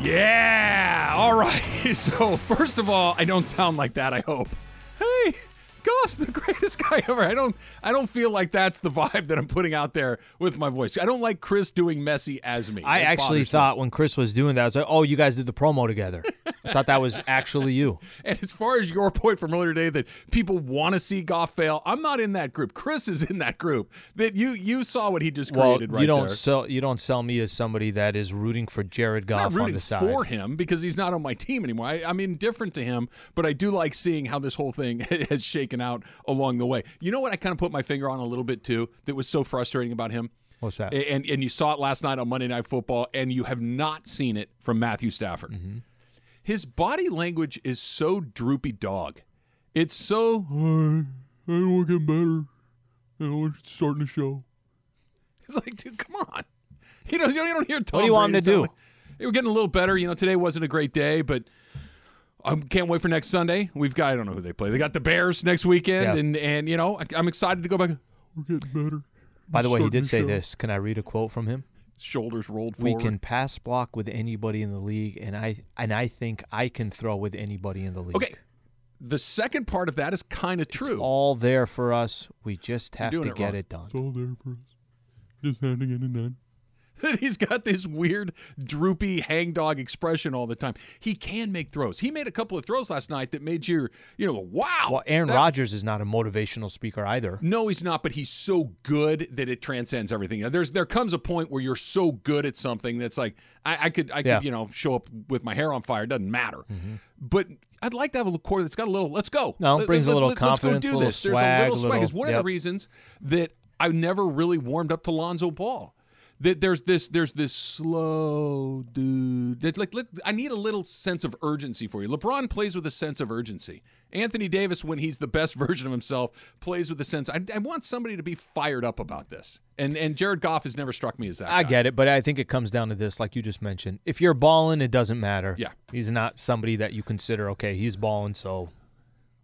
Yeah. All right. So, first of all, I don't sound like that, I hope. Hey, Goff's the greatest guy ever. I don't I don't feel like that's the vibe that I'm putting out there with my voice. I don't like Chris doing messy as me. I It actually bothers me. thought when Chris was doing that, I was like, "Oh, you guys did the promo together." I thought that was actually you. And as far as your point from earlier today that people want to see Goff fail, I'm not in that group. Chris is in that group. That you you saw what he just Well, created right you don't there. sell you don't sell me as somebody that is rooting for Jared I'm Goff on the side. for him because he's not on my team anymore. I, I'm indifferent to him, but I do like seeing how this whole thing has shaken out along the way. You know what? I kind of put my finger on a little bit too. That was so frustrating about him. What's that? And and you saw it last night on Monday Night Football, and you have not seen it from Matthew Stafford. Mm-hmm. His body language is so droopy dog. It's so. I don't want to get better. I don't starting the show. It's like, dude, come on. You know, you don't, hear Tom What do you want him to do? like- Hey, we're getting a little better. You know, today wasn't a great day, but I can't wait for next Sunday. We've got I don't know who they play. They got the Bears next weekend, Yeah. and and you know I, I'm excited to go back. We're getting better. By the way, he did say show. this. Can I read a quote from him? Shoulders rolled We can pass block with anybody in the league, and I and I think I can throw with anybody in the league. Okay. The second part of that is kind of true. It's all there for us. We just have to it get wrong. it done. It's all there for us. Just handing in and none. That he's got this weird, droopy hangdog expression all the time. He can make throws. He made a couple of throws last night that made you, you know, wow. Well, Aaron that- Rodgers is not a motivational speaker either. No, he's not, but he's so good that it transcends everything. There's there comes a point where you're so good at something that's like I, I could I could Yeah. Mm-hmm. you know show up with my hair on fire. It doesn't matter. But I'd like to have a quarter that's got a little. Let's go. No, Let- brings a little let- let's go confidence, do a little this. There's a little swag. little- It's one of the reasons that I never really warmed up to Lonzo Ball. That there's this there's this slow dude. That's like let, I need a little sense of urgency for you. LeBron plays with a sense of urgency. Anthony Davis, when he's the best version of himself, plays with a sense. I, I want somebody to be fired up about this. And and Jared Goff has never struck me as that. I guy. get it, but I think it comes down to this, like you just mentioned. If you're balling, it doesn't matter. Yeah. He's not somebody that you consider, okay, he's balling, so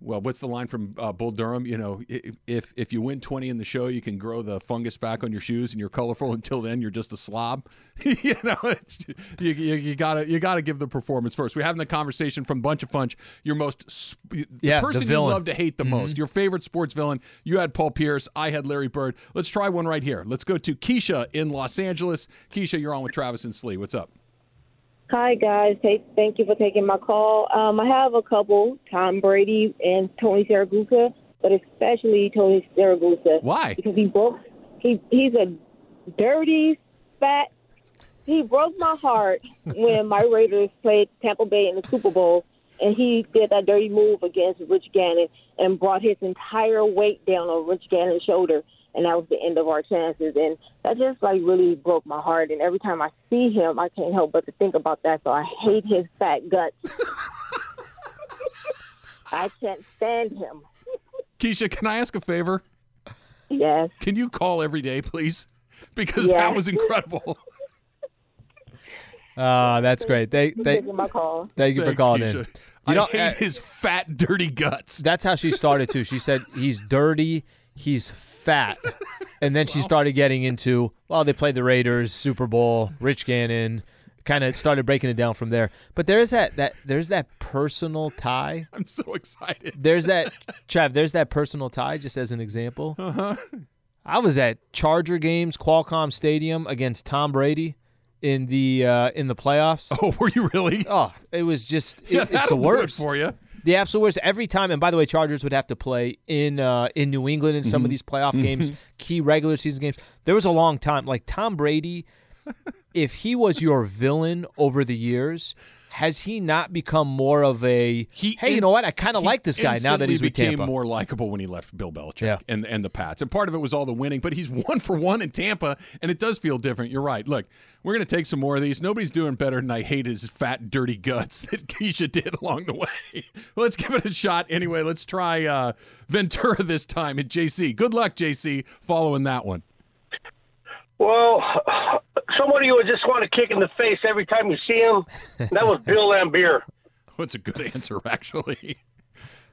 Well, what's the line from uh, Bull Durham? You know, if if you win twenty in the show, you can grow the fungus back on your shoes, and you're colorful. Until then, you're just a slob. you know, it's, you, you you gotta you gotta give the performance first. We're having the conversation from Bunch of Funch. Your most sp- the Yeah, the person you love to hate the most. Your favorite sports villain. You had Paul Pierce. I had Larry Bird. Let's try one right here. Let's go to Keisha in Los Angeles. Keisha, you're on with Travis and Slee. What's up? Hi guys, Hey, thank you for taking my call. Um, I have a couple, Tom Brady and Tony Siragusa, but especially Tony Siragusa. Why? Because he broke, he he's a dirty, fat. He broke my heart when my Raiders played Tampa Bay in the Super Bowl, and he did that dirty move against Rich Gannon and brought his entire weight down on Rich Gannon's shoulder, and that was the end of our chances. And that just like really broke my heart. And every time I see him, I can't help but to think about that. So I hate his fat guts. I can't stand him. Keisha, can I ask a favor? Yes. Can you call every day, please? Because Yeah. that was incredible. uh, that's great. Thank, thank, Taking my call. thank you for calling Keisha. in. You I know, hate uh, his fat, dirty guts. that's how she started too. She said he's dirty, he's fat, and then she started getting into well, they played the Raiders, Super Bowl, Rich Gannon, kind of started breaking it down from there. But there's that that there's that personal tie. I'm so excited. There's that Trav. There's that personal tie. Just as an example, uh-huh. I was at Charger games, Qualcomm Stadium against Tom Brady in the uh, in the playoffs. Oh, were you really? Oh, it was just it, Yeah, it's the do it worst for you. The absolute worst every time. And by the way, Chargers would have to play in uh, in New England in some Mm-hmm. of these playoff games, key regular season games. There was a long time. Like Tom Brady, if he was your villain over the years, has he not become more of a He hey, you know what? I kind of like this guy now that he's with became Tampa. more likable when he left Bill Belichick Yeah. and and the Pats. And part of it was all the winning, but he's one for one in Tampa, and it does feel different. You're right. Look, we're gonna take some more of these. Nobody's doing better than I hate his fat, dirty guts that Keisha did along the way. let's give it a shot anyway. Let's try uh, Ventura this time at JC. Good luck, JC, following that one. Well, somebody you would just want to kick in the face every time you see him. That was Bill Laimbeer. What's a good answer, actually?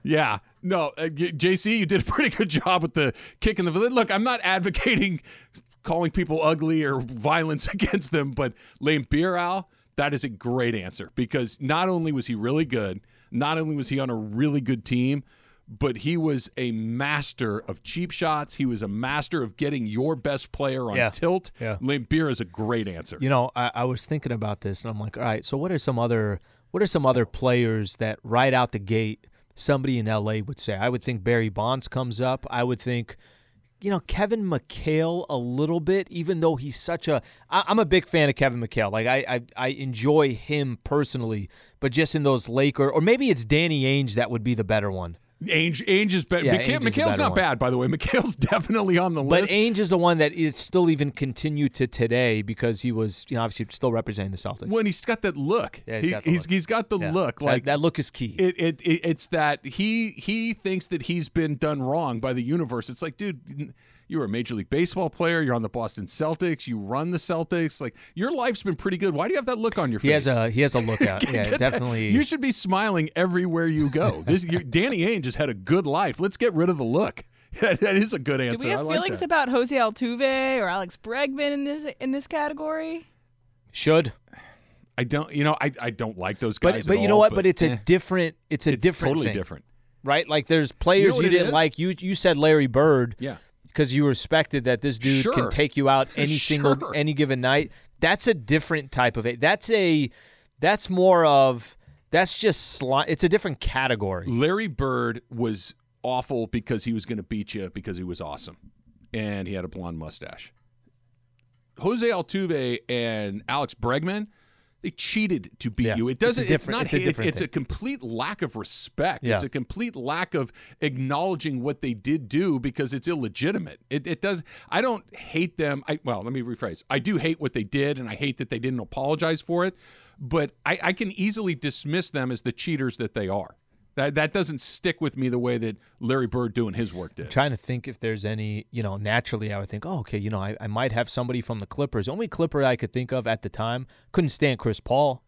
Yeah, no, uh, JC, you did a pretty good job with the kick in the. Look, I'm not advocating calling people ugly or violence against them, but Laimbeer, Al, that is a great answer because not only was he really good, not only was he on a really good team, but he was a master of cheap shots. He was a master of getting your best player on Yeah. tilt. Yeah. Laimbeer is a great answer. You know, I, I was thinking about this, and I'm like, all right. So, what are some other what are some other players that right out the gate somebody in LA would say? I would think Barry Bonds comes up. I would think, you know, Kevin McHale a little bit, even though he's such a. I, I'm a big fan of Kevin McHale. Like I, I, I enjoy him personally, but just in those Laker, or maybe it's Danny Ainge that would be the better one. Ainge, Ainge is better. Yeah, McHale, Ainge McHale's not one. bad, by the way. McHale's definitely on the But list. But Ainge is the one that is still even continued to today because he was, you know, obviously still representing the Celtics. when he's got that look. Yeah, he's He- got the he's, look. he's got the Yeah. look. That- Like that, look is key. it, it, it it's that he he thinks that he's been done wrong by the universe. It's like, dude, you're a major league baseball player. You're on the Boston Celtics. You run the Celtics. Like your life's been pretty good. Why do you have that look on your He face? has a he has a lookout. yeah, Get that- definitely. You should be smiling everywhere you go. This you, Danny Ainge has had a good life. Let's get rid of the look. that is a good answer. Do we I have like feelings that. about Jose Altuve or Alex Bregman in this in this category? should. I don't. You know, I, I don't like those guys. But but at you know what? But, it's eh, a different it's a it's different totally thing, different. right? Like there's players You you, know what it didn't is? like. You you said Larry Bird. Yeah. Because you respected that this dude Sure. can take you out any single any given night. That's a different type of it. That's a that's more of that's just sli- it's a different category. Larry Bird was awful because he was going to beat you because he was awesome, and he had a blonde mustache. Jose Altuve and Alex Bregman, they cheated to beat Yeah. you. It doesn't. It's, different- not. it's a different it's a complete lack of respect. Yeah. It's a complete lack of acknowledging what they did do because it's illegitimate. It, it does. I don't hate them. I well, let me rephrase. I do hate what they did, and I hate that they didn't apologize for it. But I, I can easily dismiss them as the cheaters that they are. That that doesn't stick with me the way that Larry Bird doing his work did. trying to think if there's any, you know, naturally I would think, oh, okay, you know, I, I might have somebody from the Clippers. Only Clipper I could think of at the time couldn't stand Chris Paul,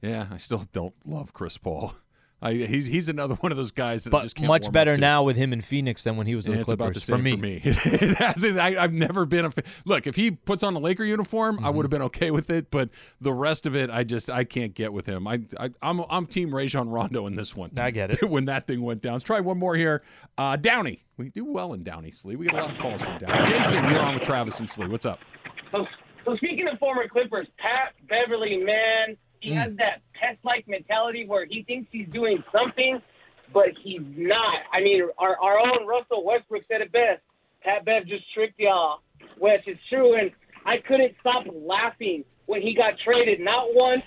Yeah, I still don't love Chris Paul. I, he's he's another one of those guys that I just can't much warm better up to. now with him in Phoenix than when he was in Yeah, the it's about Clippers. the same for me, for me. it hasn't, I, I've never been a fa- look. If he puts on a Laker uniform, Mm-hmm. I would have been okay with it. But the rest of it, I just I can't get with him. I, I I'm I'm Team Rajon Rondo in this one. I get it. when that thing went down. Let's try one more here. Uh, Downey, we do well in Downey, Slee. We get a lot of calls from Downey. Jason, you're on with Travis and Slee. What's up? So, so speaking of former Clippers, Pat Beverley, man, he has mm. that pest-like mentality where he thinks he's doing something, but he's not. I mean, our, our own Russell Westbrook said it best. Pat Bev just tricked y'all, which is true. And I couldn't stop laughing when he got traded, not once,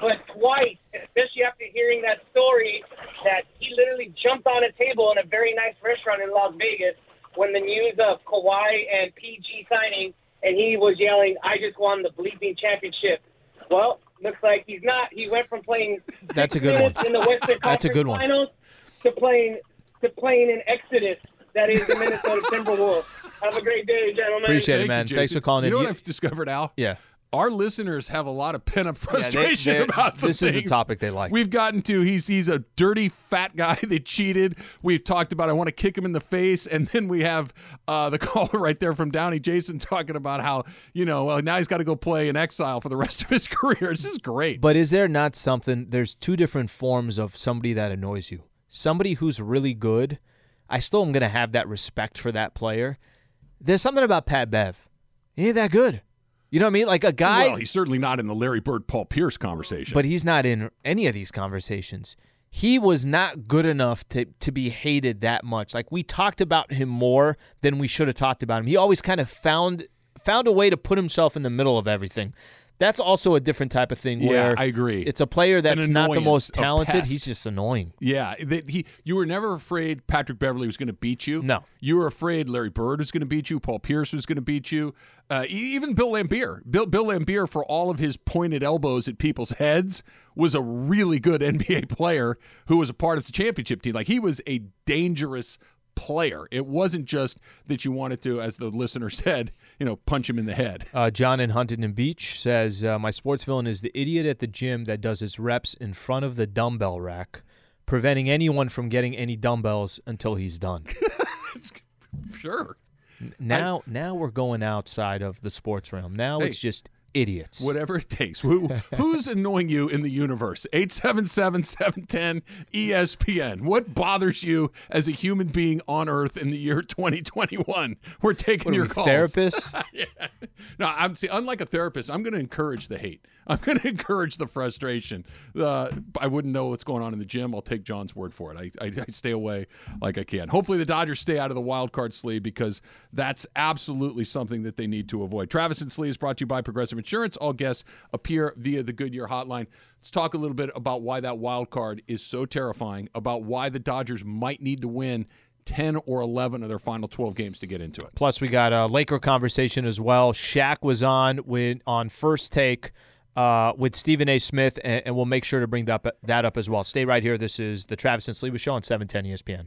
but twice, especially after hearing that story that he literally jumped on a table in a very nice restaurant in Las Vegas when the news of Kawhi and PG signing, and he was yelling, "I just won the bleeping championship." Well, looks like he's not. He went from playing That's a good one. in the Western That's a Conference good one. Finals to playing to playing in Exodus. That is the Minnesota Timberwolves. Have a great day, gentlemen. Appreciate it, Thank you, man. Thanks for calling you in. know what You- I've discovered, Al? yeah. Our listeners have a lot of pent up Yeah, they- frustration about some this is a topic they like. We've gotten to he's he's a dirty fat guy that cheated. We've talked about I want to kick him in the face, and then we have uh, the caller right there from Downey, Jason, talking about how you know well, now he's got to go play in exile for the rest of his career. This is great. But is there not something? There's two different forms of somebody that annoys you. Somebody who's really good, I still am going to have that respect for that player. There's something about Pat Bev. He ain't that good. You know what I mean? Like a guy, well, he's certainly not in the Larry Bird, Paul Pierce conversation. but he's not in any of these conversations. He was not good enough to to be hated that much. Like we talked about him more than we should have talked about him. He always kind of found found a way to put himself in the middle of everything. That's also a different type of thing Yeah, where I agree. It's a player that's not the most talented. He's just annoying. Yeah, that he. You were never afraid Patrick Beverley was going to beat you. No. you were afraid Larry Bird was going to beat you. Paul Pierce was going to beat you. Uh, even Bill Laimbeer. Bill, Bill Laimbeer, for all of his pointed elbows at people's heads, was a really good NBA player who was a part of the championship team. Like he was a dangerous player. It wasn't just that you wanted to, as the listener said, you know, punch him in the head. Uh, John in Huntington Beach says, uh, My sports villain is the idiot at the gym that does his reps in front of the dumbbell rack, preventing anyone from getting any dumbbells until he's done. Sure. now, now we're going outside of the sports realm. Now Hey. it's just idiots. Whatever it takes. Who, who's annoying you in the universe? 877 710 ESPN. What bothers you as a human being on Earth in the year 2021? We're taking your we, calls. therapists? yeah. No, I'm see. Unlike a therapist, I'm going to encourage the hate. I'm going to encourage the frustration. Uh, I wouldn't know what's going on in the gym. I'll take John's word for it. I, I, I stay away like I can. Hopefully, the Dodgers stay out of the wild card sleeve because that's absolutely something that they need to avoid. Travis and Slee is brought to you by Progressive Insurance. All guests appear via the Goodyear Hotline. Let's talk a little bit about why that wild card is so terrifying. About why the Dodgers might need to win. 10 or 11 of their final 12 games to get into it. Plus, we got a Laker conversation as well. Shaq was on with on first take uh, with Stephen A. Smith, and, and we'll make sure to bring that, that up as well. Stay right here. This is the Travis and Sliwa Show on E 710 ESPN.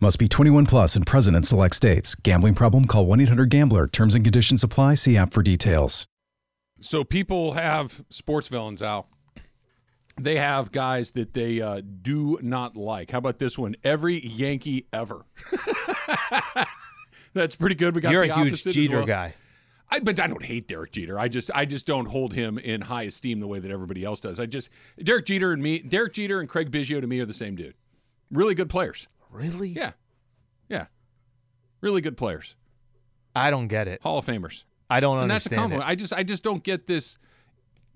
Must be 21 plus and present in select states. Gambling problem? Call 1 800 Gambler. Terms and conditions apply. See app for details. So people have sports villains out. They have guys that they uh, do not like. How about this one? Every Yankee ever. That's pretty good. We got You're the a huge opposite Jeter well. guy. I, but I don't hate Derek Jeter. I just I just don't hold him in high esteem the way that everybody else does. I just Derek Jeter and me, Derek Jeter and Craig Biggio to me are the same dude. Really good players. Really? Yeah, yeah, really good players. I don't get it. Hall of Famers. I don't and that's a understand compliment. it. I just I just don't get this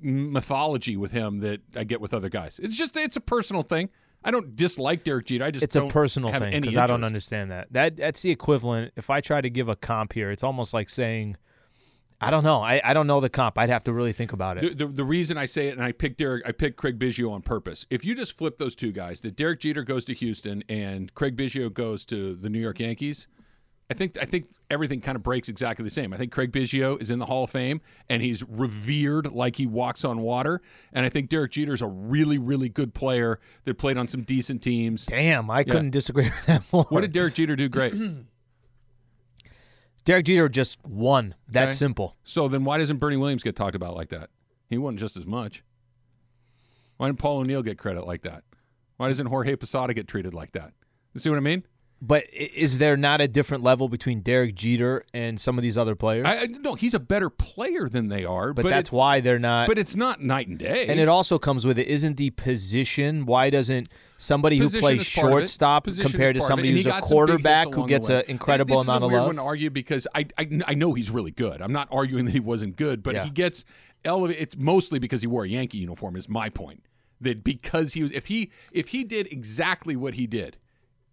mythology with him that I get with other guys. It's just it's a personal thing. I don't dislike Derek Jeter. I just It's a personal have thing because I don't understand that. That that's the equivalent. If I try to give a comp here, it's almost like saying, I don't know. I, I don't know the comp. I'd have to really think about it. The, the, the reason I say it, and I picked Derek, I picked Craig Biggio on purpose. If you just flip those two guys, that Derek Jeter goes to Houston and Craig Biggio goes to the New York Yankees, I think I think everything kind of breaks exactly the same. I think Craig Biggio is in the Hall of Fame and he's revered like he walks on water. And I think Derek Jeter is a really really good player that played on some decent teams. Damn, I couldn't disagree with that more. What did Derek Jeter do great? Derek Jeter just won. That Okay. simple. So then why doesn't Bernie Williams get talked about like that? He won just as much. Why didn't Paul O'Neill get credit like that? Why doesn't Jorge Posada get treated like that? You see what I mean? But is there not a different level between Derek Jeter and some of these other players? I, I no, he's a better player than they are, but, but, that's why they're not. But it's not night and day. and it also comes with it. Isn't the position? Why doesn't somebody who plays is part of it. shortstop compared to part of it. somebody who's a got some big hits quarterback who gets an incredible this amount is a of weird love? one to argue because I, I I know he's really good. I'm not arguing that he wasn't good, but Yeah. he gets elevated. It's mostly because he wore a Yankee uniform. Is my point that because he was if he if he did exactly what he did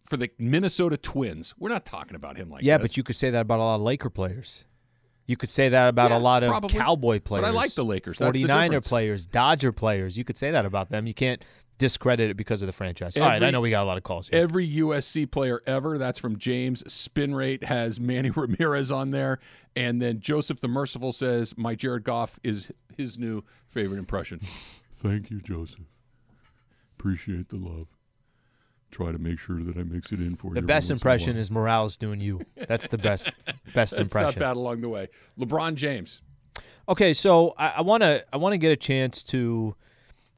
for the Minnesota Twins, we're not talking about him like that. yeah, this. but you could say that about a lot of Laker players. You could say that about Yeah, a lot of probably. Cowboy players. But I like the Lakers. That's the 49er difference. players, Dodger players. You could say that about them. You can't discredit it because of the franchise. All right, I know we got a lot of calls. Here. Every USC player ever. That's from James. Spin rate has Manny Ramirez on there. And then Joseph the Merciful says, My Jared Goff is his new favorite impression. Thank you, Joseph. Appreciate the love. Try to make sure that I mix it in for you. the best impression is Morales doing you. That's the best best That's not bad along the way. LeBron James. Okay, so I want to I want to get a chance to.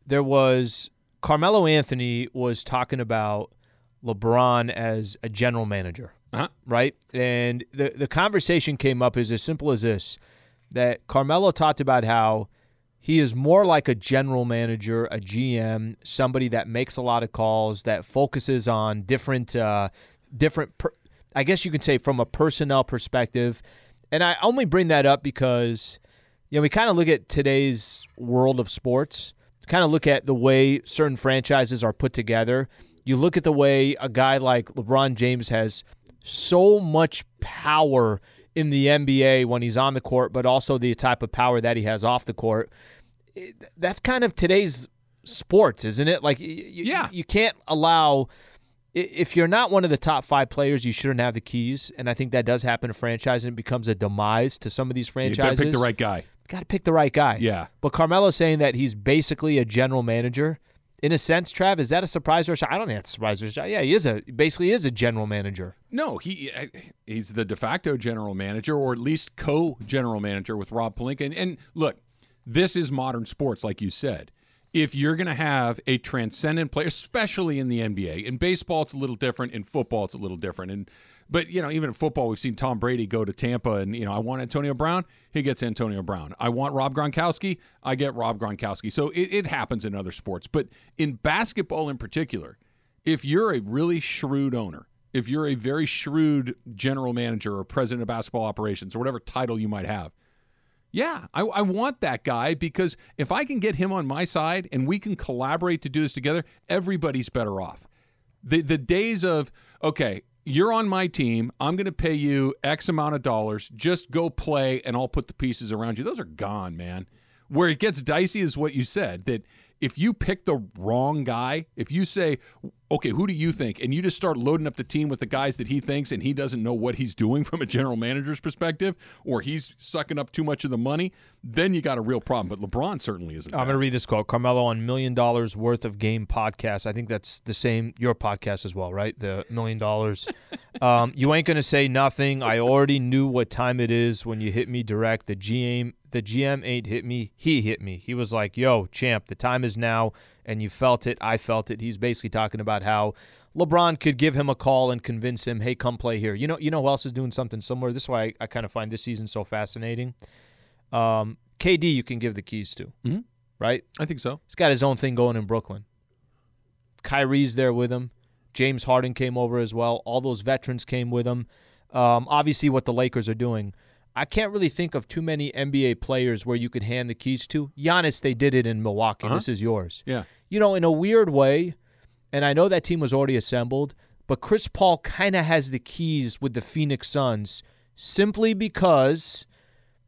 There was Carmelo Anthony was talking about LeBron as a general manager, Uh-huh. right? And the the conversation came up is as simple as this: that Carmelo talked about how He is more like a general manager, a GM, somebody that makes a lot of calls, that focuses on different, uh, different. Per- I guess you can say from a personnel perspective, and I only bring that up because you know we kind of look at today's world of sports, kind of look at the way certain franchises are put together. You look at the way a guy like LeBron James has so much power in the NBA when he's on the court, but also the type of power that he has off the court. That's kind of today's sports, isn't it? Like, y- y- Yeah. you can't allow. If you're not one of the top five players, you shouldn't have the keys, and I think that does happen to franchise, and it becomes a demise to some of these franchises. You pick the right guy. Got to pick the right guy. Yeah. But Carmelo's saying that he's basically a general manager. In a sense, Trav, is that a surprise or a shock? I don't think that's a surprise or a shock. Yeah, he is a basically is a general manager. No, he he's the de facto general manager, or at least co-general manager with Rob Pelinka. And, and look, this is modern sports, like you said. If you're going to have a transcendent player, especially in the NBA, in baseball it's a little different, in football it's a little different, and but you know even in football we've seen Tom Brady go to Tampa, and you know I want Antonio Brown, he gets Antonio Brown. I want Rob Gronkowski, I get Rob Gronkowski. So it, it happens in other sports, but in basketball in particular, if you're a really shrewd owner, if you're a very shrewd general manager or president of basketball operations or whatever title you might have, yeah, I, I want that guy because if I can get him on my side and we can collaborate to do this together, everybody's better off. The the days of okay, you're on my team, I'm going to pay you X amount of dollars, just go play and I'll put the pieces around you. Those are gone, man. Where it gets dicey is what you said that if you pick the wrong guy, if you say, okay, who do you think? And you just start loading up the team with the guys that he thinks and he doesn't know what he's doing from a general manager's perspective, or he's sucking up too much of the money, then you got a real problem. But LeBron certainly isn't. I'm going to read this quote. Carmelo on Million Dollars Worth of Game podcast. I think that's the same, your podcast as well, right? The Million Dollars. um, you ain't going to say nothing. I already knew what time it is when you hit me direct. The GM, the GM ain't hit me. He hit me. He was like, yo, champ, the time is now. And you felt it. I felt it. He's basically talking about how LeBron could give him a call and convince him, hey, come play here. You know, you know who else is doing something similar? This is why I, I kind of find this season so fascinating. Um, KD, you can give the keys to, Mhm. right? I think so. He's got his own thing going in Brooklyn. Kyrie's there with him. James Harden came over as well. All those veterans came with him. Um, obviously, what the Lakers are doing. I can't really think of too many NBA players where you could hand the keys to. Giannis, they did it in Milwaukee. Uh-huh. This is yours. Yeah. You know, in a weird way, and I know that team was already assembled, but Chris Paul kind of has the keys with the Phoenix Suns simply because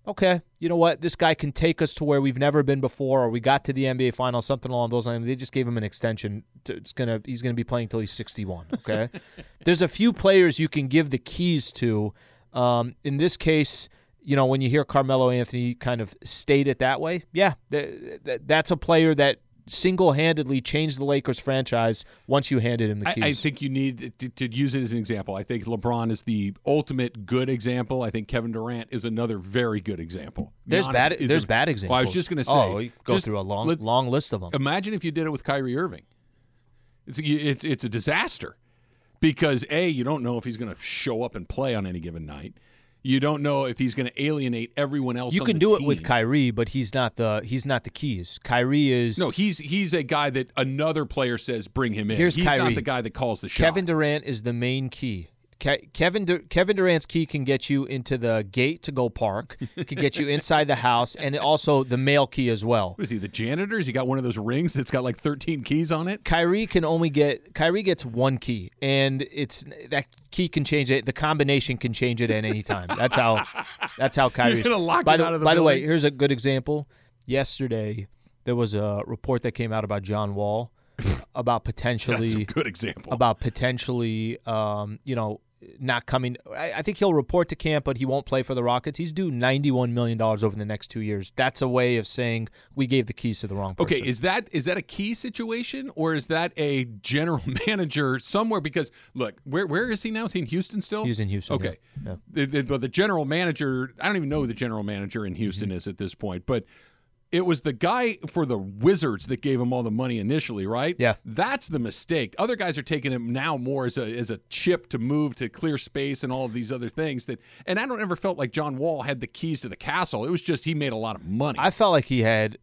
okay, you know what? This guy can take us to where we've never been before, or we got to the NBA Finals, something along those lines. They just gave him an extension. To, it's gonna he's gonna be playing till he's 61. Okay, there's a few players you can give the keys to. Um, in this case, you know when you hear Carmelo Anthony kind of state it that way, yeah, th- th- that's a player that single-handedly changed the Lakers franchise once you handed him the I, keys. I think you need to, to use it as an example. I think LeBron is the ultimate good example. I think Kevin Durant is another very good example. there's Giannis bad there's a- bad examples. Well, I was just going to oh, say. oh, go through a long let- long list of them. Imagine if you did it with Kyrie Irving. It's it's it's a disaster because a you don't know if he's going to show up and play on any given night. You don't know if he's going to alienate everyone else. You can do it with team. Kyrie, but he's not the he's not the keys. Kyrie is No, he's he's a guy that another player says bring him in. Here's he's not the guy that calls the shot. Kevin Durant is the main key. Ke- Kevin Kevin Durant's key can get you into the gate to go park, can get you inside the house, and also the mail key as well. What is he? The janitor? Has he got one of those rings that's got like 13 keys on it? Kyrie can only get Kyrie gets one key, and it's that key can change it. The combination can change it at any time. That's how that's how Kyrie. by the, out of the by the way, here's a good example. Yesterday, there was a report that came out about John Wall about That's potentially a good example. about potentially, um, you know, not coming. I, I think he'll report to camp, but he won't play for the Rockets. He's due ninety-one million dollars over the next two years. That's a way of saying we gave the keys to the wrong person. Okay, is that is that a key situation or is that a general manager somewhere? Because look, where where is he now? Is he in Houston still? He's in Houston, Okay, yeah. Yeah. The, the, but the general manager, I don't even know who the general manager in Houston Mm-hmm. is at this point, but. It was the guy for the Wizards that gave him all the money initially, right? Yeah. That's the mistake. Other guys are taking him now more as a as a chip to move to clear space and all of these other things that and I don't ever felt like John Wall had the keys to the castle. It was just he made a lot of money. I felt like he had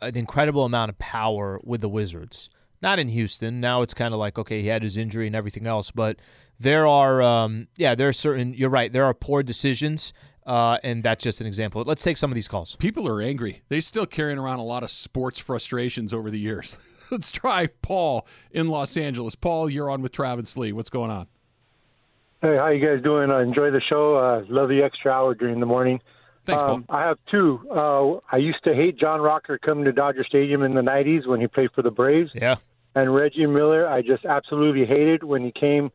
an incredible amount of power with the Wizards. Not in Houston. Now it's kind of like okay, he had his injury and everything else, but there are um, yeah, there are certain. You're right. There are poor decisions. Uh, and that's just an example. Let's take some of these calls. People are angry. They still carrying around a lot of sports frustrations over the years. Let's try Paul in Los Angeles. Paul, you're on with Travis Lee. What's going on? Hey, how you guys doing? I enjoy the show. Uh, love the extra hour during the morning. Thanks, um, Paul. I have two. Uh, I used to hate John Rocker coming to Dodger Stadium in the '90s when he played for the Braves, Yeah. and Reggie Miller. I just absolutely hated when he came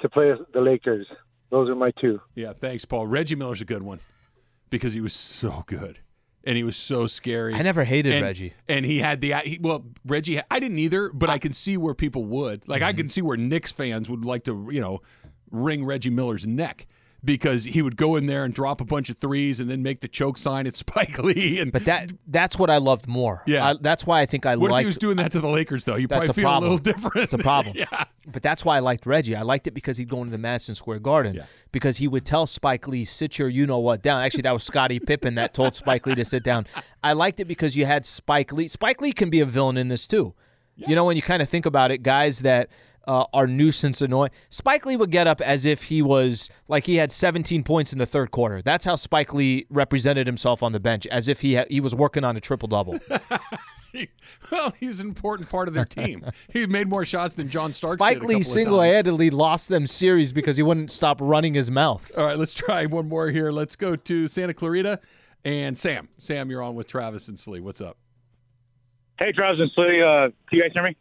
to play the Lakers. Those are my two. Yeah, thanks, Paul. Reggie Miller's a good one because he was so good and he was so scary. I never hated and, Reggie. and he had the he, well, Reggie. I didn't either, but I can see where people would like. Mm-hmm. I can see where Knicks fans would like to, you know, wring Reggie Miller's neck because he would go in there and drop a bunch of threes and then make the choke sign at Spike Lee. And But that that's what I loved more. Yeah. I, that's why I think I what if liked he was doing that to the Lakers though? You probably a feel problem. a little different. It's a problem. yeah. But that's why I liked Reggie. I liked it because he'd go into the Madison Square Garden Yeah. because he would tell Spike Lee, "Sit your you know what down." Actually, that was Scottie Pippen that told Spike Lee to sit down. I liked it because you had Spike Lee. Spike Lee can be a villain in this too. You know, when you kind of think about it, guys that uh, are nuisance annoying. Spike Lee would get up as if he was like he had 17 points in the third quarter. That's how Spike Lee represented himself on the bench, as if he ha- he was working on a triple double. well, he was an important part of their team. he made more shots than John Starks. did Spike a couple Lee of times. single-handedly lost them series because he wouldn't stop running his mouth. All right, let's try one more here. Let's go to Santa Clarita and Sam. Sam, you're on with Travis and Slee. What's up? Hey, Travis and Slee, uh, can you guys hear me?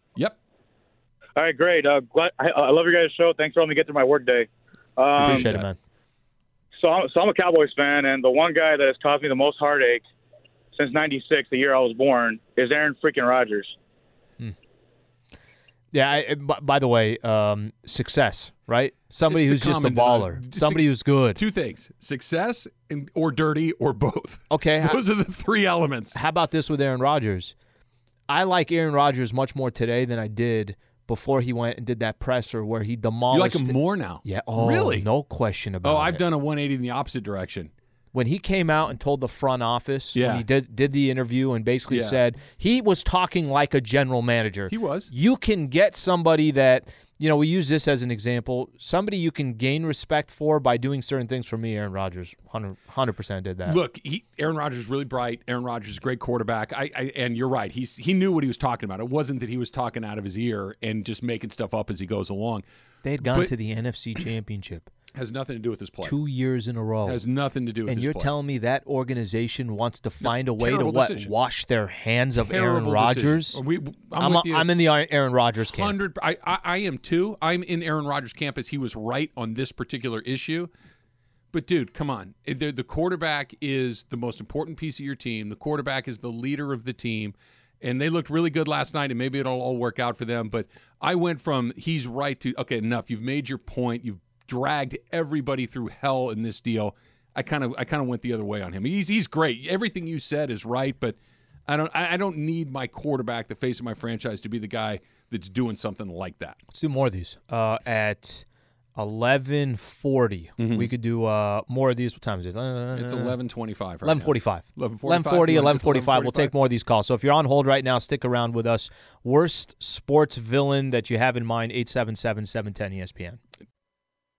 Yep. All right, great. Uh, glad, I, I love your guys' show. Thanks for letting me get through my work day. Um, Appreciate it, man. So, I'm, so I'm a Cowboys fan, and the one guy that has caused me the most heartache since '96, the year I was born, is Aaron freaking Rodgers. Yeah. I, by, by the way, um, success, right? Somebody It's who's just a baller. denom- Somebody who's good. Two things: success and, or dirty or both. Okay. how, Those are the three elements. how about this with Aaron Rodgers? I like Aaron Rodgers much more today than I did before he went and did that presser where he demolished. You like him more now? Yeah. Oh, really? No question oh, about it. Oh. I've done a 180 in the opposite direction. When he came out and told the front office Yeah. when he did did the interview and basically Yeah. said he was talking like a general manager. He was. You can get somebody that you know. We use this as an example. Somebody you can gain respect for by doing certain things. For me, Aaron Rodgers, 100 percent did that. Look, he, Aaron Rodgers is really bright. Aaron Rodgers is a great quarterback. I, I and you're right. He's he knew what he was talking about. It wasn't that he was talking out of his ear and just making stuff up as he goes along. they had gone but- to the NFC Championship Has nothing to do with his play. two years in a row. Has nothing to do with his play. and you're play. telling me that organization wants to find a way to what decision. wash their hands of Aaron Terrible Rodgers? We, I'm, I'm. I'm in the Aaron Rodgers camp. hundred. I, I I am too. I'm in Aaron Rodgers' campus. He was right on this particular issue. But dude, come on. The quarterback is the most important piece of your team. The quarterback is the leader of the team. And they looked really good last night, and maybe it'll all work out for them. But I went from he's right to okay, enough. You've made your point. You've dragged everybody through hell in this deal. I kind of I kind of went the other way on him. He's he's great. Everything you said is right, but I don't I don't need my quarterback, the face of my franchise, to be the guy that's doing something like that. Let's do more of these. Uh, at eleven we could do uh, more of these. What time is it? Uh, It's eleven twenty five. Eleven forty-five. 11:45. 11:40, You wanna get to 11:45. We'll take more of these calls. So if you're on hold right now, stick around with us. Worst sports villain that you have in mind? 877-710-ESPN.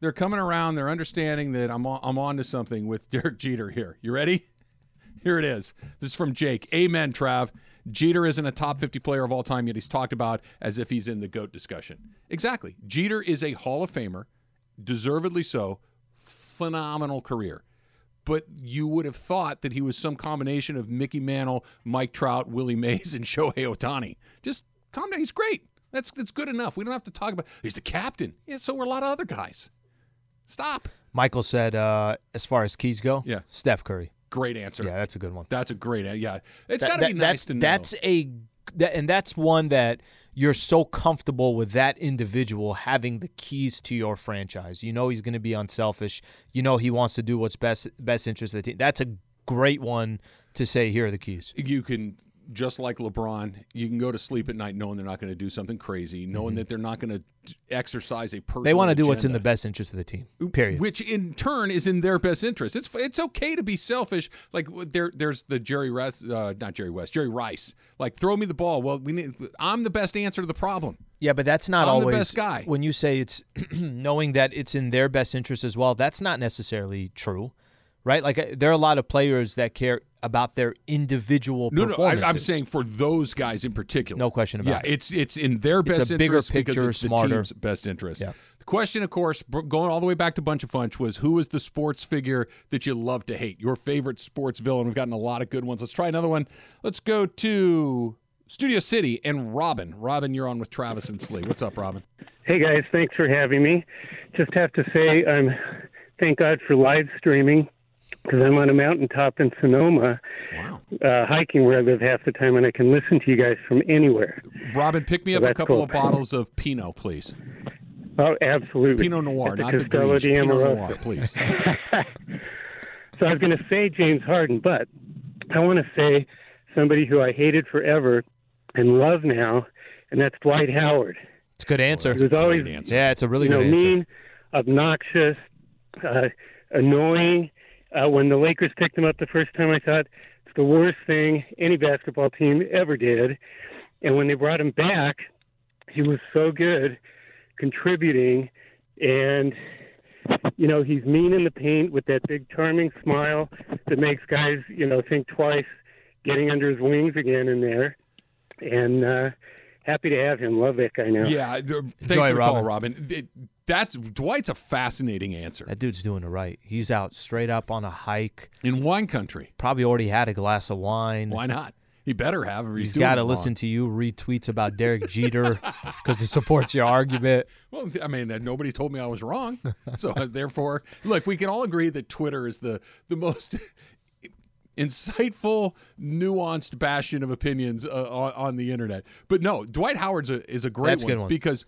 They're coming around. They're understanding that I'm on, I'm on to something with Derek Jeter here. You ready? Here it is. This is from Jake. Amen, Trav. Jeter isn't a top 50 player of all time, yet he's talked about as if he's in the GOAT discussion. Exactly. Jeter is a Hall of Famer, deservedly so. Phenomenal career. But you would have thought that he was some combination of Mickey Mantle, Mike Trout, Willie Mays, and Shohei Ohtani. Just calm down. He's great. That's that's good enough. We don't have to talk about. He's the captain. Yeah, so were a lot of other guys. Stop. Michael said, uh, as far as keys go, Yeah. Steph Curry. Great answer. Yeah, that's a good one. That's a great. Yeah, it's got to be nice that's, to know. That's a, that, and that's one that you're so comfortable with that individual having the keys to your franchise. You know he's going to be unselfish. You know he wants to do what's best best interest of the team. That's a great one to say. Here are the keys. you can just like LeBron, you can go to sleep at night knowing they're not going to do something crazy, knowing that they're not going to exercise a personal. Mm-hmm. They want to do what's in the best interest of the team. Period. Which in turn is in their best interest. It's it's okay to be selfish. Like there, there's the Jerry West, uh, not Jerry West, Jerry Rice. Like throw me the ball. Well, we need. I'm the best answer to the problem. Yeah, but that's not I'm the always best guy. When you say it's knowing that it's in their best interest as well, that's not necessarily true, right? Like uh, there are a lot of players that care about their individual No, no, I, I'm saying for those guys in particular. No question about yeah, it. Yeah, it's it's in their best It's a bigger interest because picture, it's the smarter. team's best interest. Yeah. The question, of course, going all the way back to Bunch of Funch, was who is the sports figure that you love to hate? Your favorite sports villain. We've gotten a lot of good ones. Let's try another one. Let's go to Studio City and Robin. Robin, you're on with Travis and Slee. What's up, Robin? Hey guys, thanks for having me. Just have to say, um, thank God for live streaming because I'm on a mountaintop in Sonoma, uh, hiking where I live half the time, and I can listen to you guys from anywhere. Robin, pick me So up a couple cool. of bottles of Pinot, please. Oh, absolutely. Pinot Noir, the not the Castello Greenish. di Pinot Amoroso. Noir, please. So I was going to say James Harden, but I want to say somebody who I hated forever and love now, and that's Dwight Howard. It's a good answer. He was always, Yeah, it's a really you know, good answer. mean, obnoxious, uh, annoying. Uh, when the Lakers picked him up the first time, I thought it's the worst thing any basketball team ever did. And when they brought him back, he was so good, contributing, and you know he's mean in the paint with that big charming smile that makes guys you know think twice getting under his wings again in there. And uh, happy to have him. Love that guy now. Yeah, th- thanks Enjoy, for the call, Robin. Robin. It- that's Dwight's a fascinating answer. That dude's doing it right. He's out straight up on a hike in wine country. Probably already had a glass of wine. Why not? He better have. He's He's got to listen to you read tweets about Derek Jeter because it supports your argument. Well, I mean, nobody told me I was wrong, so uh, therefore, look, we can all agree that Twitter is the the most insightful, nuanced bastion of opinions uh, on, on the internet. But no, Dwight Howard's a, is a great That's one, good one. because.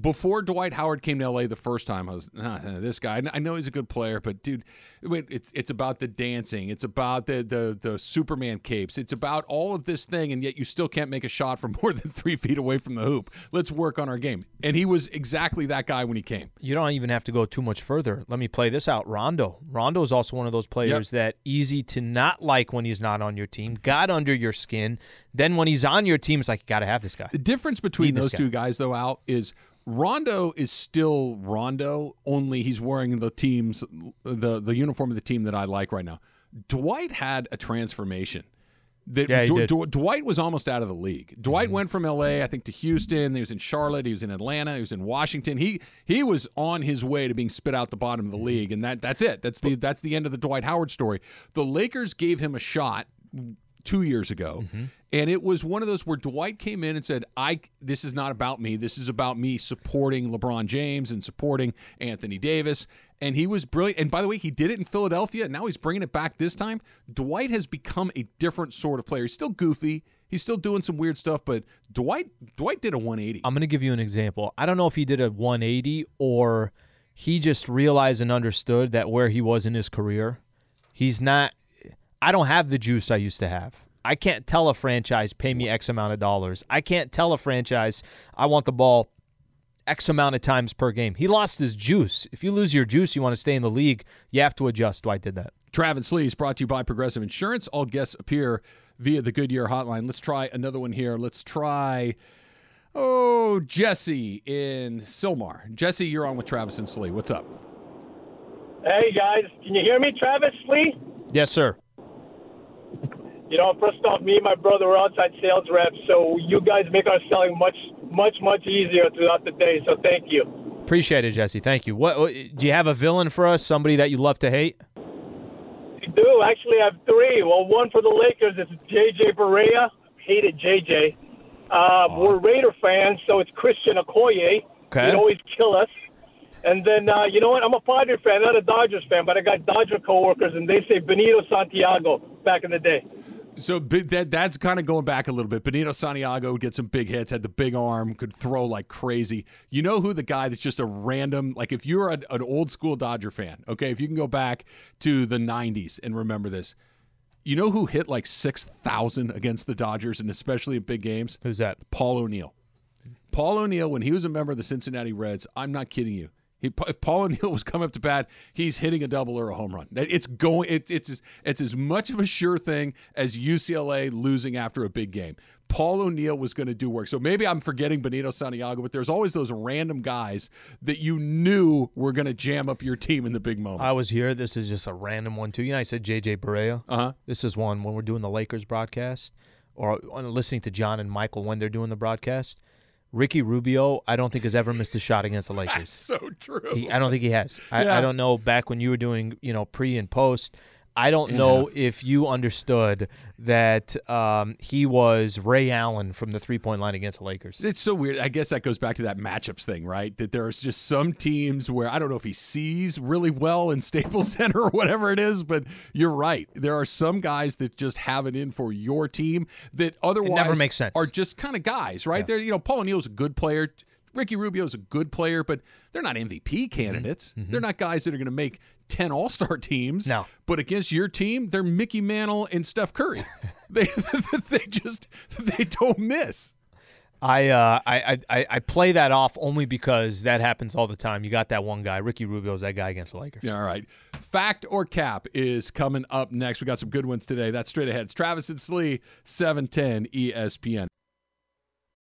Before Dwight Howard came to LA the first time, I was this guy. I know he's a good player, but dude, it's it's about the dancing, it's about the the the Superman capes, it's about all of this thing, and yet you still can't make a shot from more than three feet away from the hoop. Let's work on our game. And he was exactly that guy when he came. You don't even have to go too much further. Let me play this out. Rondo. Rondo is also one of those players that easy to not like when he's not on your team. Got under your skin. Then when he's on your team, it's like you got to have this guy. The difference between those guy. two guys, though, Al, is Rondo is still Rondo, only he's wearing the team's the the uniform of the team that I like right now. Dwight had a transformation. That Yeah, did. Dw- Dwight was almost out of the league. Dwight Mm-hmm. went from L.A. I think to Houston. He was in Charlotte. He was in Atlanta. He was in Washington. He he was on his way to being spit out the bottom of Mm-hmm. the league, and that that's it. That's the that's the end of the Dwight Howard story. The Lakers gave him a shot two years ago, Mm-hmm. And it was one of those where Dwight came in and said, "I this is not about me. This is about me supporting LeBron James and supporting Anthony Davis." And he was brilliant. And by the way, he did it in Philadelphia. Now he's bringing it back this time. Dwight has become a different sort of player. He's still goofy. He's still doing some weird stuff, but Dwight Dwight did a 180. I'm going to give you an example. I don't know if he did a 180 or he just realized and understood that where he was in his career, he's not. I don't have the juice I used to have. I can't tell a franchise, pay me X amount of dollars. I can't tell a franchise, I want the ball X amount of times per game. He lost his juice. If you lose your juice, you want to stay in the league, you have to adjust. Dwight did that. Travis Lee is brought to you by Progressive Insurance. All guests appear via the Goodyear hotline. Let's try another one here. Let's try, oh, Jesse in Sylmar. Jesse, you're on with Travis and Slee. What's up? Hey guys, can you hear me, Travis Lee? Yes, sir. You know, first off, me and my brother were outside sales reps, so you guys make our selling much, much, much easier throughout the day. So thank you. Appreciate it, Jesse. Thank you. What, what do you have a villain for us? Somebody that you love to hate? I do actually I have three. Well, one for the Lakers is JJ Barea. Hated JJ. Um, we're Raider fans, so it's Christian Okoye. Okay. He'd always kill us. And then, uh, you know what? I'm a Padre fan, not a Dodgers fan, but I got Dodger coworkers, and they say Benito Santiago back in the day. So that that's kind of going back a little bit. Benito Santiago would get some big hits, had the big arm, could throw like crazy. You know who the guy that's just a random like if you're a, an old school Dodger fan, okay, if you can go back to the '90s and remember this, you know who hit like six thousand against the Dodgers and especially in big games? Who's that? Paul O'Neill. Paul O'Neill, when he was a member of the Cincinnati Reds, I'm not kidding you. He, if Paul O'Neill was coming up to bat, he's hitting a double or a home run. It's going. It, it's as, it's as much of a sure thing as UCLA losing after a big game. Paul O'Neill was going to do work. So maybe I'm forgetting Benito Santiago, but there's always those random guys that you knew were going to jam up your team in the big moment. I was here. This is just a random one too. You know, I said JJ Barea. Uh huh. This is one when we're doing the Lakers broadcast or listening to John and Mychal when they're doing the broadcast. Ricky Rubio, I don't think has ever missed a shot against the Lakers. so true. He, I don't think he has. I, Yeah. I don't know. Back when you were doing, you know, pre and post, I don't know if you understood that um, he was Ray Allen from the three point line against the Lakers. It's so weird. I guess that goes back to that matchups thing, right? That there's just some teams where I don't know if he sees really well in Staples Center or whatever it is, but you're right. There are some guys that just have it in for your team that otherwise makes sense. are just kind of guys, right? They're you know Paul O'Neill's a good player. Ricky Rubio is a good player, but they're not Mm-hmm. MVP candidates. They're not guys that are going to make 10 All Star teams. No. But against your team, they're Mickey Mantle and Steph Curry. they, they just, they don't miss. I, uh, I, I I play that off only because that happens all the time. You got that one guy, Ricky Rubio's that guy against the Lakers. Yeah, all right. Fact or cap is coming up next. We got some good ones today. That's straight ahead. It's Travis and Slee, E 710 ESPN.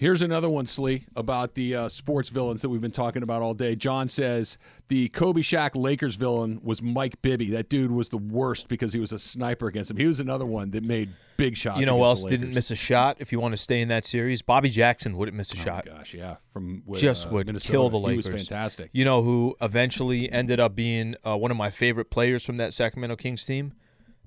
Here's another one, Slee, about the uh, sports villains that we've been talking about all day. John says the Kobe Shaq Lakers villain was Mike Bibby. That dude was the worst because he was a sniper against him. He was another one that made big shots. You know who else didn't miss a shot? If you want to stay in that series, Bobby Jackson wouldn't miss a shot. Oh Gosh, yeah, from with, Just uh, would Minnesota. kill the Lakers. He was fantastic. You know who eventually ended up being uh, one of my favorite players from that Sacramento Kings team?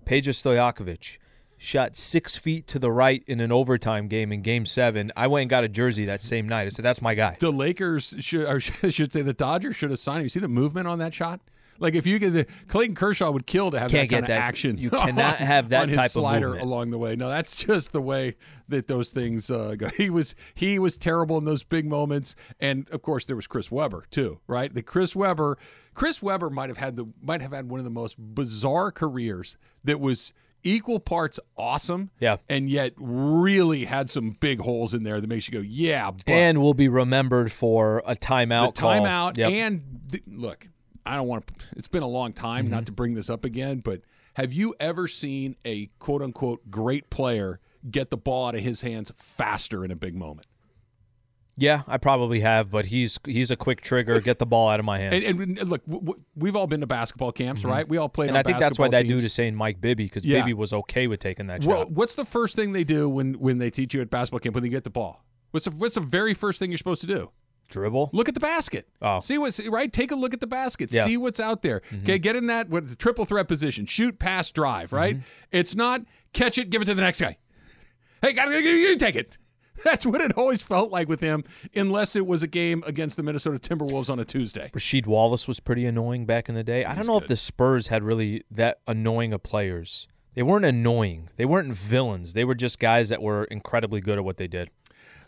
Peja Stojakovic. Shot six feet to the right in an overtime game in Game Seven. I went and got a jersey that same night. I said, "That's my guy." The Lakers should, or should say, the Dodgers should have signed him. You see the movement on that shot? Like if you could, the, Clayton Kershaw would kill to have Can't that kind get of action. you cannot on- have that type of slider movement. along the way. No, that's just the way that those things uh, go. He was he was terrible in those big moments, and of course there was Chris Webber too, right? The Chris Webber, Chris Webber might have had the might have had one of the most bizarre careers that was equal parts awesome, Yeah. and yet really had some big holes in there that makes you go, yeah, but and will be remembered for a timeout. the timeout Yep. and th- look i don't want to it's been a long time Mm-hmm. not to bring this up again but have you ever seen a quote unquote great player get the ball out of his hands faster in a big moment yeah, I probably have, but he's he's a quick trigger. Get the ball out of my hands. and, and look w- w- we've all been to basketball camps right we all played Mm-hmm. And I think that's why basketball that dude is saying Mike Bibby because Yeah. Bibby was okay with taking that well shot. what's the first thing they do when when they teach you at basketball camp when they get the ball what's the, what's the very first thing you're supposed to do Dribble. Look at the basket. Oh. See what's right. Take a look at the basket. Yeah. See what's out there. Okay, get in that with the triple threat position. Shoot, pass, drive. Right. It's not catch it, give it to the next guy. Hey, gotta you, you take it. That's what it always felt like with him, unless it was a game against the Minnesota Timberwolves on a Tuesday. Rasheed Wallace was pretty annoying back in the day. I don't know if the Spurs had really that annoying of players. They weren't annoying. They weren't villains. They were just guys that were incredibly good at what they did.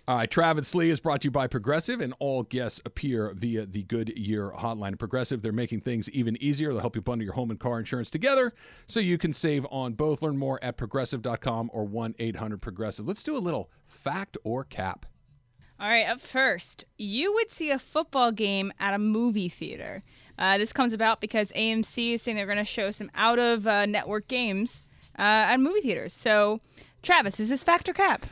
All right, Travis Lee is brought to you by Progressive, and all guests appear via the Goodyear hotline. Progressive, they're making things even easier. They'll help you bundle your home and car insurance together so you can save on both. Learn more at progressive.com or 1 800 Progressive. Let's do a little fact or cap. All right, up first, you would see a football game at a movie theater. Uh, this comes about because AMC is saying they're going to show some out of uh, network games uh, at movie theaters. So, Travis, is this fact or cap?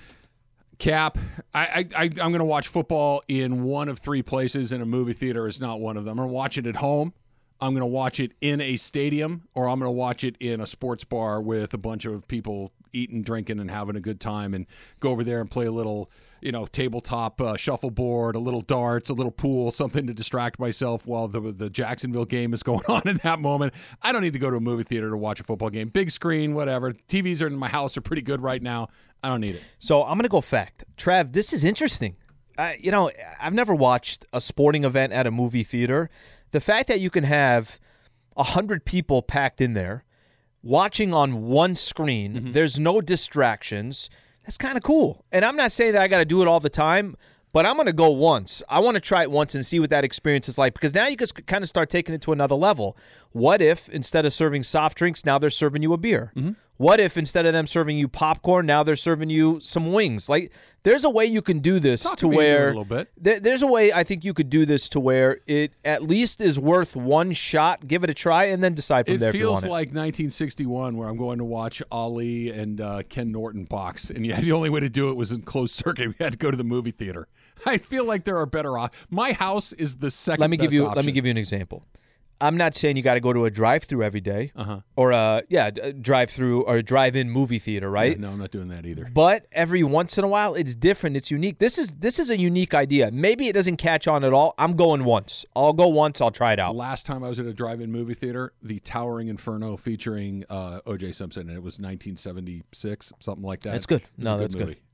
Cap, I, I, I I'm going to watch football in one of three places, and a movie theater is not one of them. I'm going to watch it at home. I'm going to watch it in a stadium, or I'm going to watch it in a sports bar with a bunch of people eating, drinking, and having a good time, and go over there and play a little, you know, tabletop uh, shuffleboard, a little darts, a little pool, something to distract myself while the the Jacksonville game is going on in that moment. I don't need to go to a movie theater to watch a football game. Big screen, whatever. TVs are in my house are pretty good right now. I don't need it. So I'm going to go fact. Trav, this is interesting. Uh, you know, I've never watched a sporting event at a movie theater. The fact that you can have a hundred people packed in there, watching on one screen. There's no distractions. That's kind of cool. And I'm not saying that I got to do it all the time, but I'm going to go once. I want to try it once and see what that experience is like because now you can kind of start taking it to another level. What if instead of serving soft drinks, now they're serving you a beer? Mm-hmm. What if instead of them serving you popcorn, now they're serving you some wings? Like, there's a way you can do this Talk to to me a where little bit. there- there's a way I think you could do this to where it at least is worth one shot. Give it a try and then decide from It there feels want it. like 1961, where I'm going to watch Ali and uh, Ken Norton box, and yeah, the only way to do it was in closed circuit. We had to go to the movie theater. I feel like there are better. Op- My house is the second. let me give you let me give you an example. I'm not saying you got to go to a drive-through every day, Uh-huh. or a yeah, a drive-through or a drive-in movie theater, right? No, I'm not doing that either. But every once in a while, it's different. It's unique. This is this is a unique idea. Maybe it doesn't catch on at all. I'm going once. I'll go once. I'll try it out. Last time I was at a drive-in movie theater, The Towering Inferno, featuring uh, O.J. Simpson, and it was 1976, something like that. That's good. No, a that's good. movie.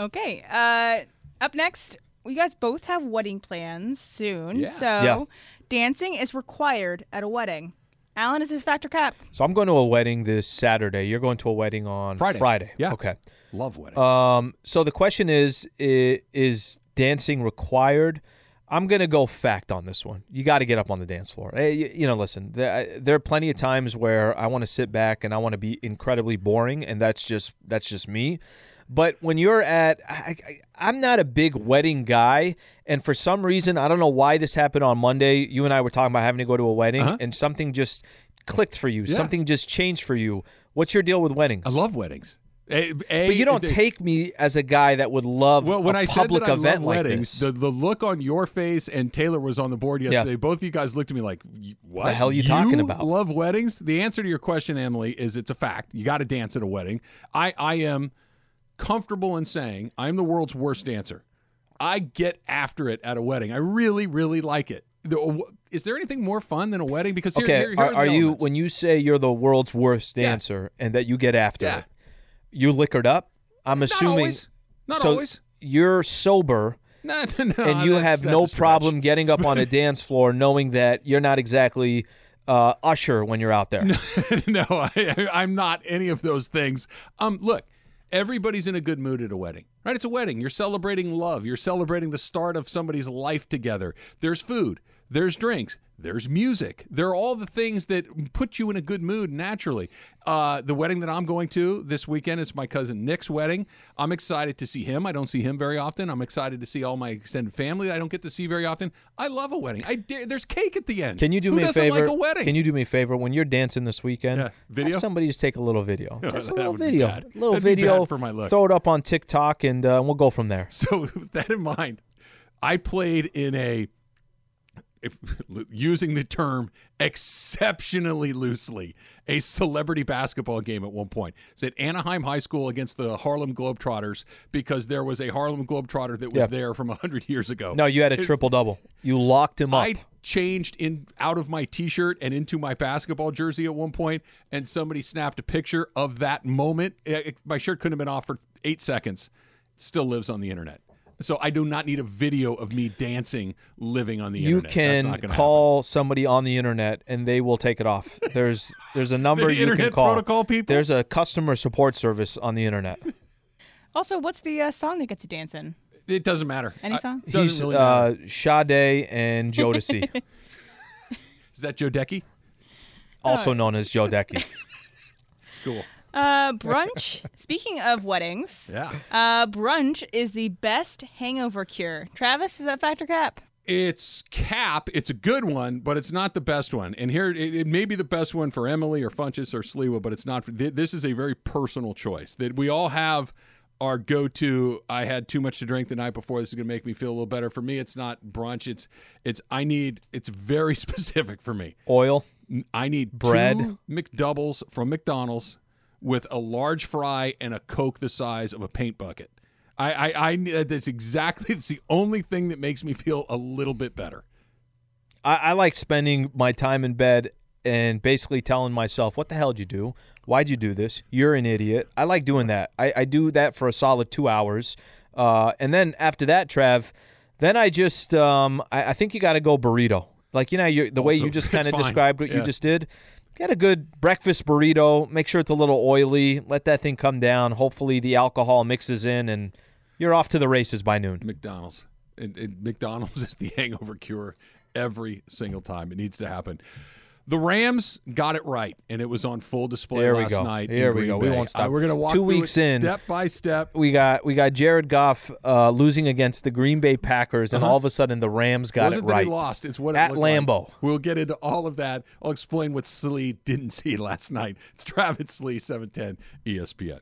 Okay. Uh, up next, you guys both have wedding plans soon. Yeah. So, Yeah. Dancing is required at a wedding. Alan, is this factor cap? So I'm going to a wedding this Saturday. You're going to a wedding on Friday. Friday. Yeah. Okay. Love weddings. Um. So the question is, i- is dancing required? I'm gonna go fact on this one. You got to get up on the dance floor. Hey, you, you know, listen. There, there are plenty of times where I want to sit back and I want to be incredibly boring, and that's just that's just me. But when you're at, I, I'm not a big wedding guy, and for some reason, I don't know why this happened on Monday. You and I were talking about having to go to a wedding, Uh-huh. and something just clicked for you. Yeah. Something just changed for you. What's your deal with weddings? I love weddings. A, A- But you don't take me as a guy that would love Well, when a I said public that I event love like weddings, this. the the look on your face and Taylor was on the board yesterday. Both of you guys looked at me like, "What The hell are you talking about?" You love weddings? The answer to your question, Emily, is it's a fact. You got to dance at a wedding. I I am comfortable in saying I'm the world's worst dancer. I get after it at a wedding. I really really like it. The- Is there anything more fun than a wedding? Because here, okay, here, here are, the are you when you say you're the world's worst Yeah. dancer and that you get after Yeah. it? You liquored up. I'm Not assuming. always. Not so always. You're sober No, no, no, and you have no problem getting up on a dance floor, knowing that you're not exactly uh, usher when you're out there. no, I, I'm not any of those things. Um, look, everybody's in a good mood at a wedding, right? It's a wedding. You're celebrating love. You're celebrating the start of somebody's life together. There's food. There's drinks. There's music. There are all the things that put you in a good mood naturally. Uh, the wedding that I'm going to this weekend is my cousin Nick's wedding. I'm excited to see him. I don't see him very often. I'm excited to see all my extended family that I don't get to see very often. I love a wedding. I dare, there's cake at the end. Can you do Who me a favor? Like a wedding. Can you do me a favor when you're dancing this weekend? Yeah, video? Have somebody just take a little video. Just a little video. A little That'd video. for my look. Throw it up on TikTok and uh, we'll go from there. So with that in mind, I played in a using the term exceptionally loosely, a celebrity basketball game at one point. Said Anaheim High School against the Harlem Globetrotters because there was a Harlem Globetrotter that was Yeah. there from 100 years ago. No, you had a triple double. You locked him up. I changed in out of my t-shirt and into my basketball jersey at one point, and somebody snapped a picture of that moment. Eh, it- my shirt couldn't have been off for eight seconds. It still lives on the internet. So I do not need a video of me dancing living on the you internet. You can gonna call somebody on the internet and they will take it off. There's there's a number The you can call. protocol people? There's a customer support service on the internet. Also, what's the uh, song they get to dance in? It doesn't matter. Any I- song? doesn't He's really matter. uh, Sade and Jodeci, Is that Joe Decky? also known as Joe Decky. Cool. Uh, brunch. Speaking of weddings, Yeah. uh, brunch is the best hangover cure. Travis, is that factor cap? It's cap. It's a good one, but it's not the best one. And here, it, it may be the best one for Emily or Funchess or Sliwa, but it's not. For, th- this is a very personal choice that we all have. Our go-to. I had too much to drink the night before. This is gonna make me feel a little better. For me, it's not brunch. It's it's. I need. It's very specific for me. Oil. I need Bread. two McDoubles from McDonald's with a large fry and a Coke the size of a paint bucket. I, I, I that's exactly. It's the only thing that makes me feel a little bit better. I, I like spending my time in bed and basically telling myself, "What the hell did you do? Why'd you do this? You're an idiot." I like doing that. I, I do that for a solid two hours, uh, and then after that, Trav, then I just um, I, I think you got to go burrito. Like you know, you the way you just kind of described what Yeah. you just did. Get a good breakfast burrito. Make sure it's a little oily. Let that thing come down. Hopefully, the alcohol mixes in, and you're off to the races by noon. McDonald's. And, and McDonald's is the hangover cure every single time. It needs to happen. The Rams got it right, and it was on full display last go. night. Here we Green go. We won't stop. Uh, we're going to walk Two through weeks it in. step by step. we got we got Jared Goff uh, losing against the Green Bay Packers, and Uh-huh. all of a sudden the Rams got wasn't it that right he lost. It's what it at looked like. Lambeau. We'll get into all of that. I'll explain what Slee didn't see last night. It's Travis Slee, E 710 ESPN.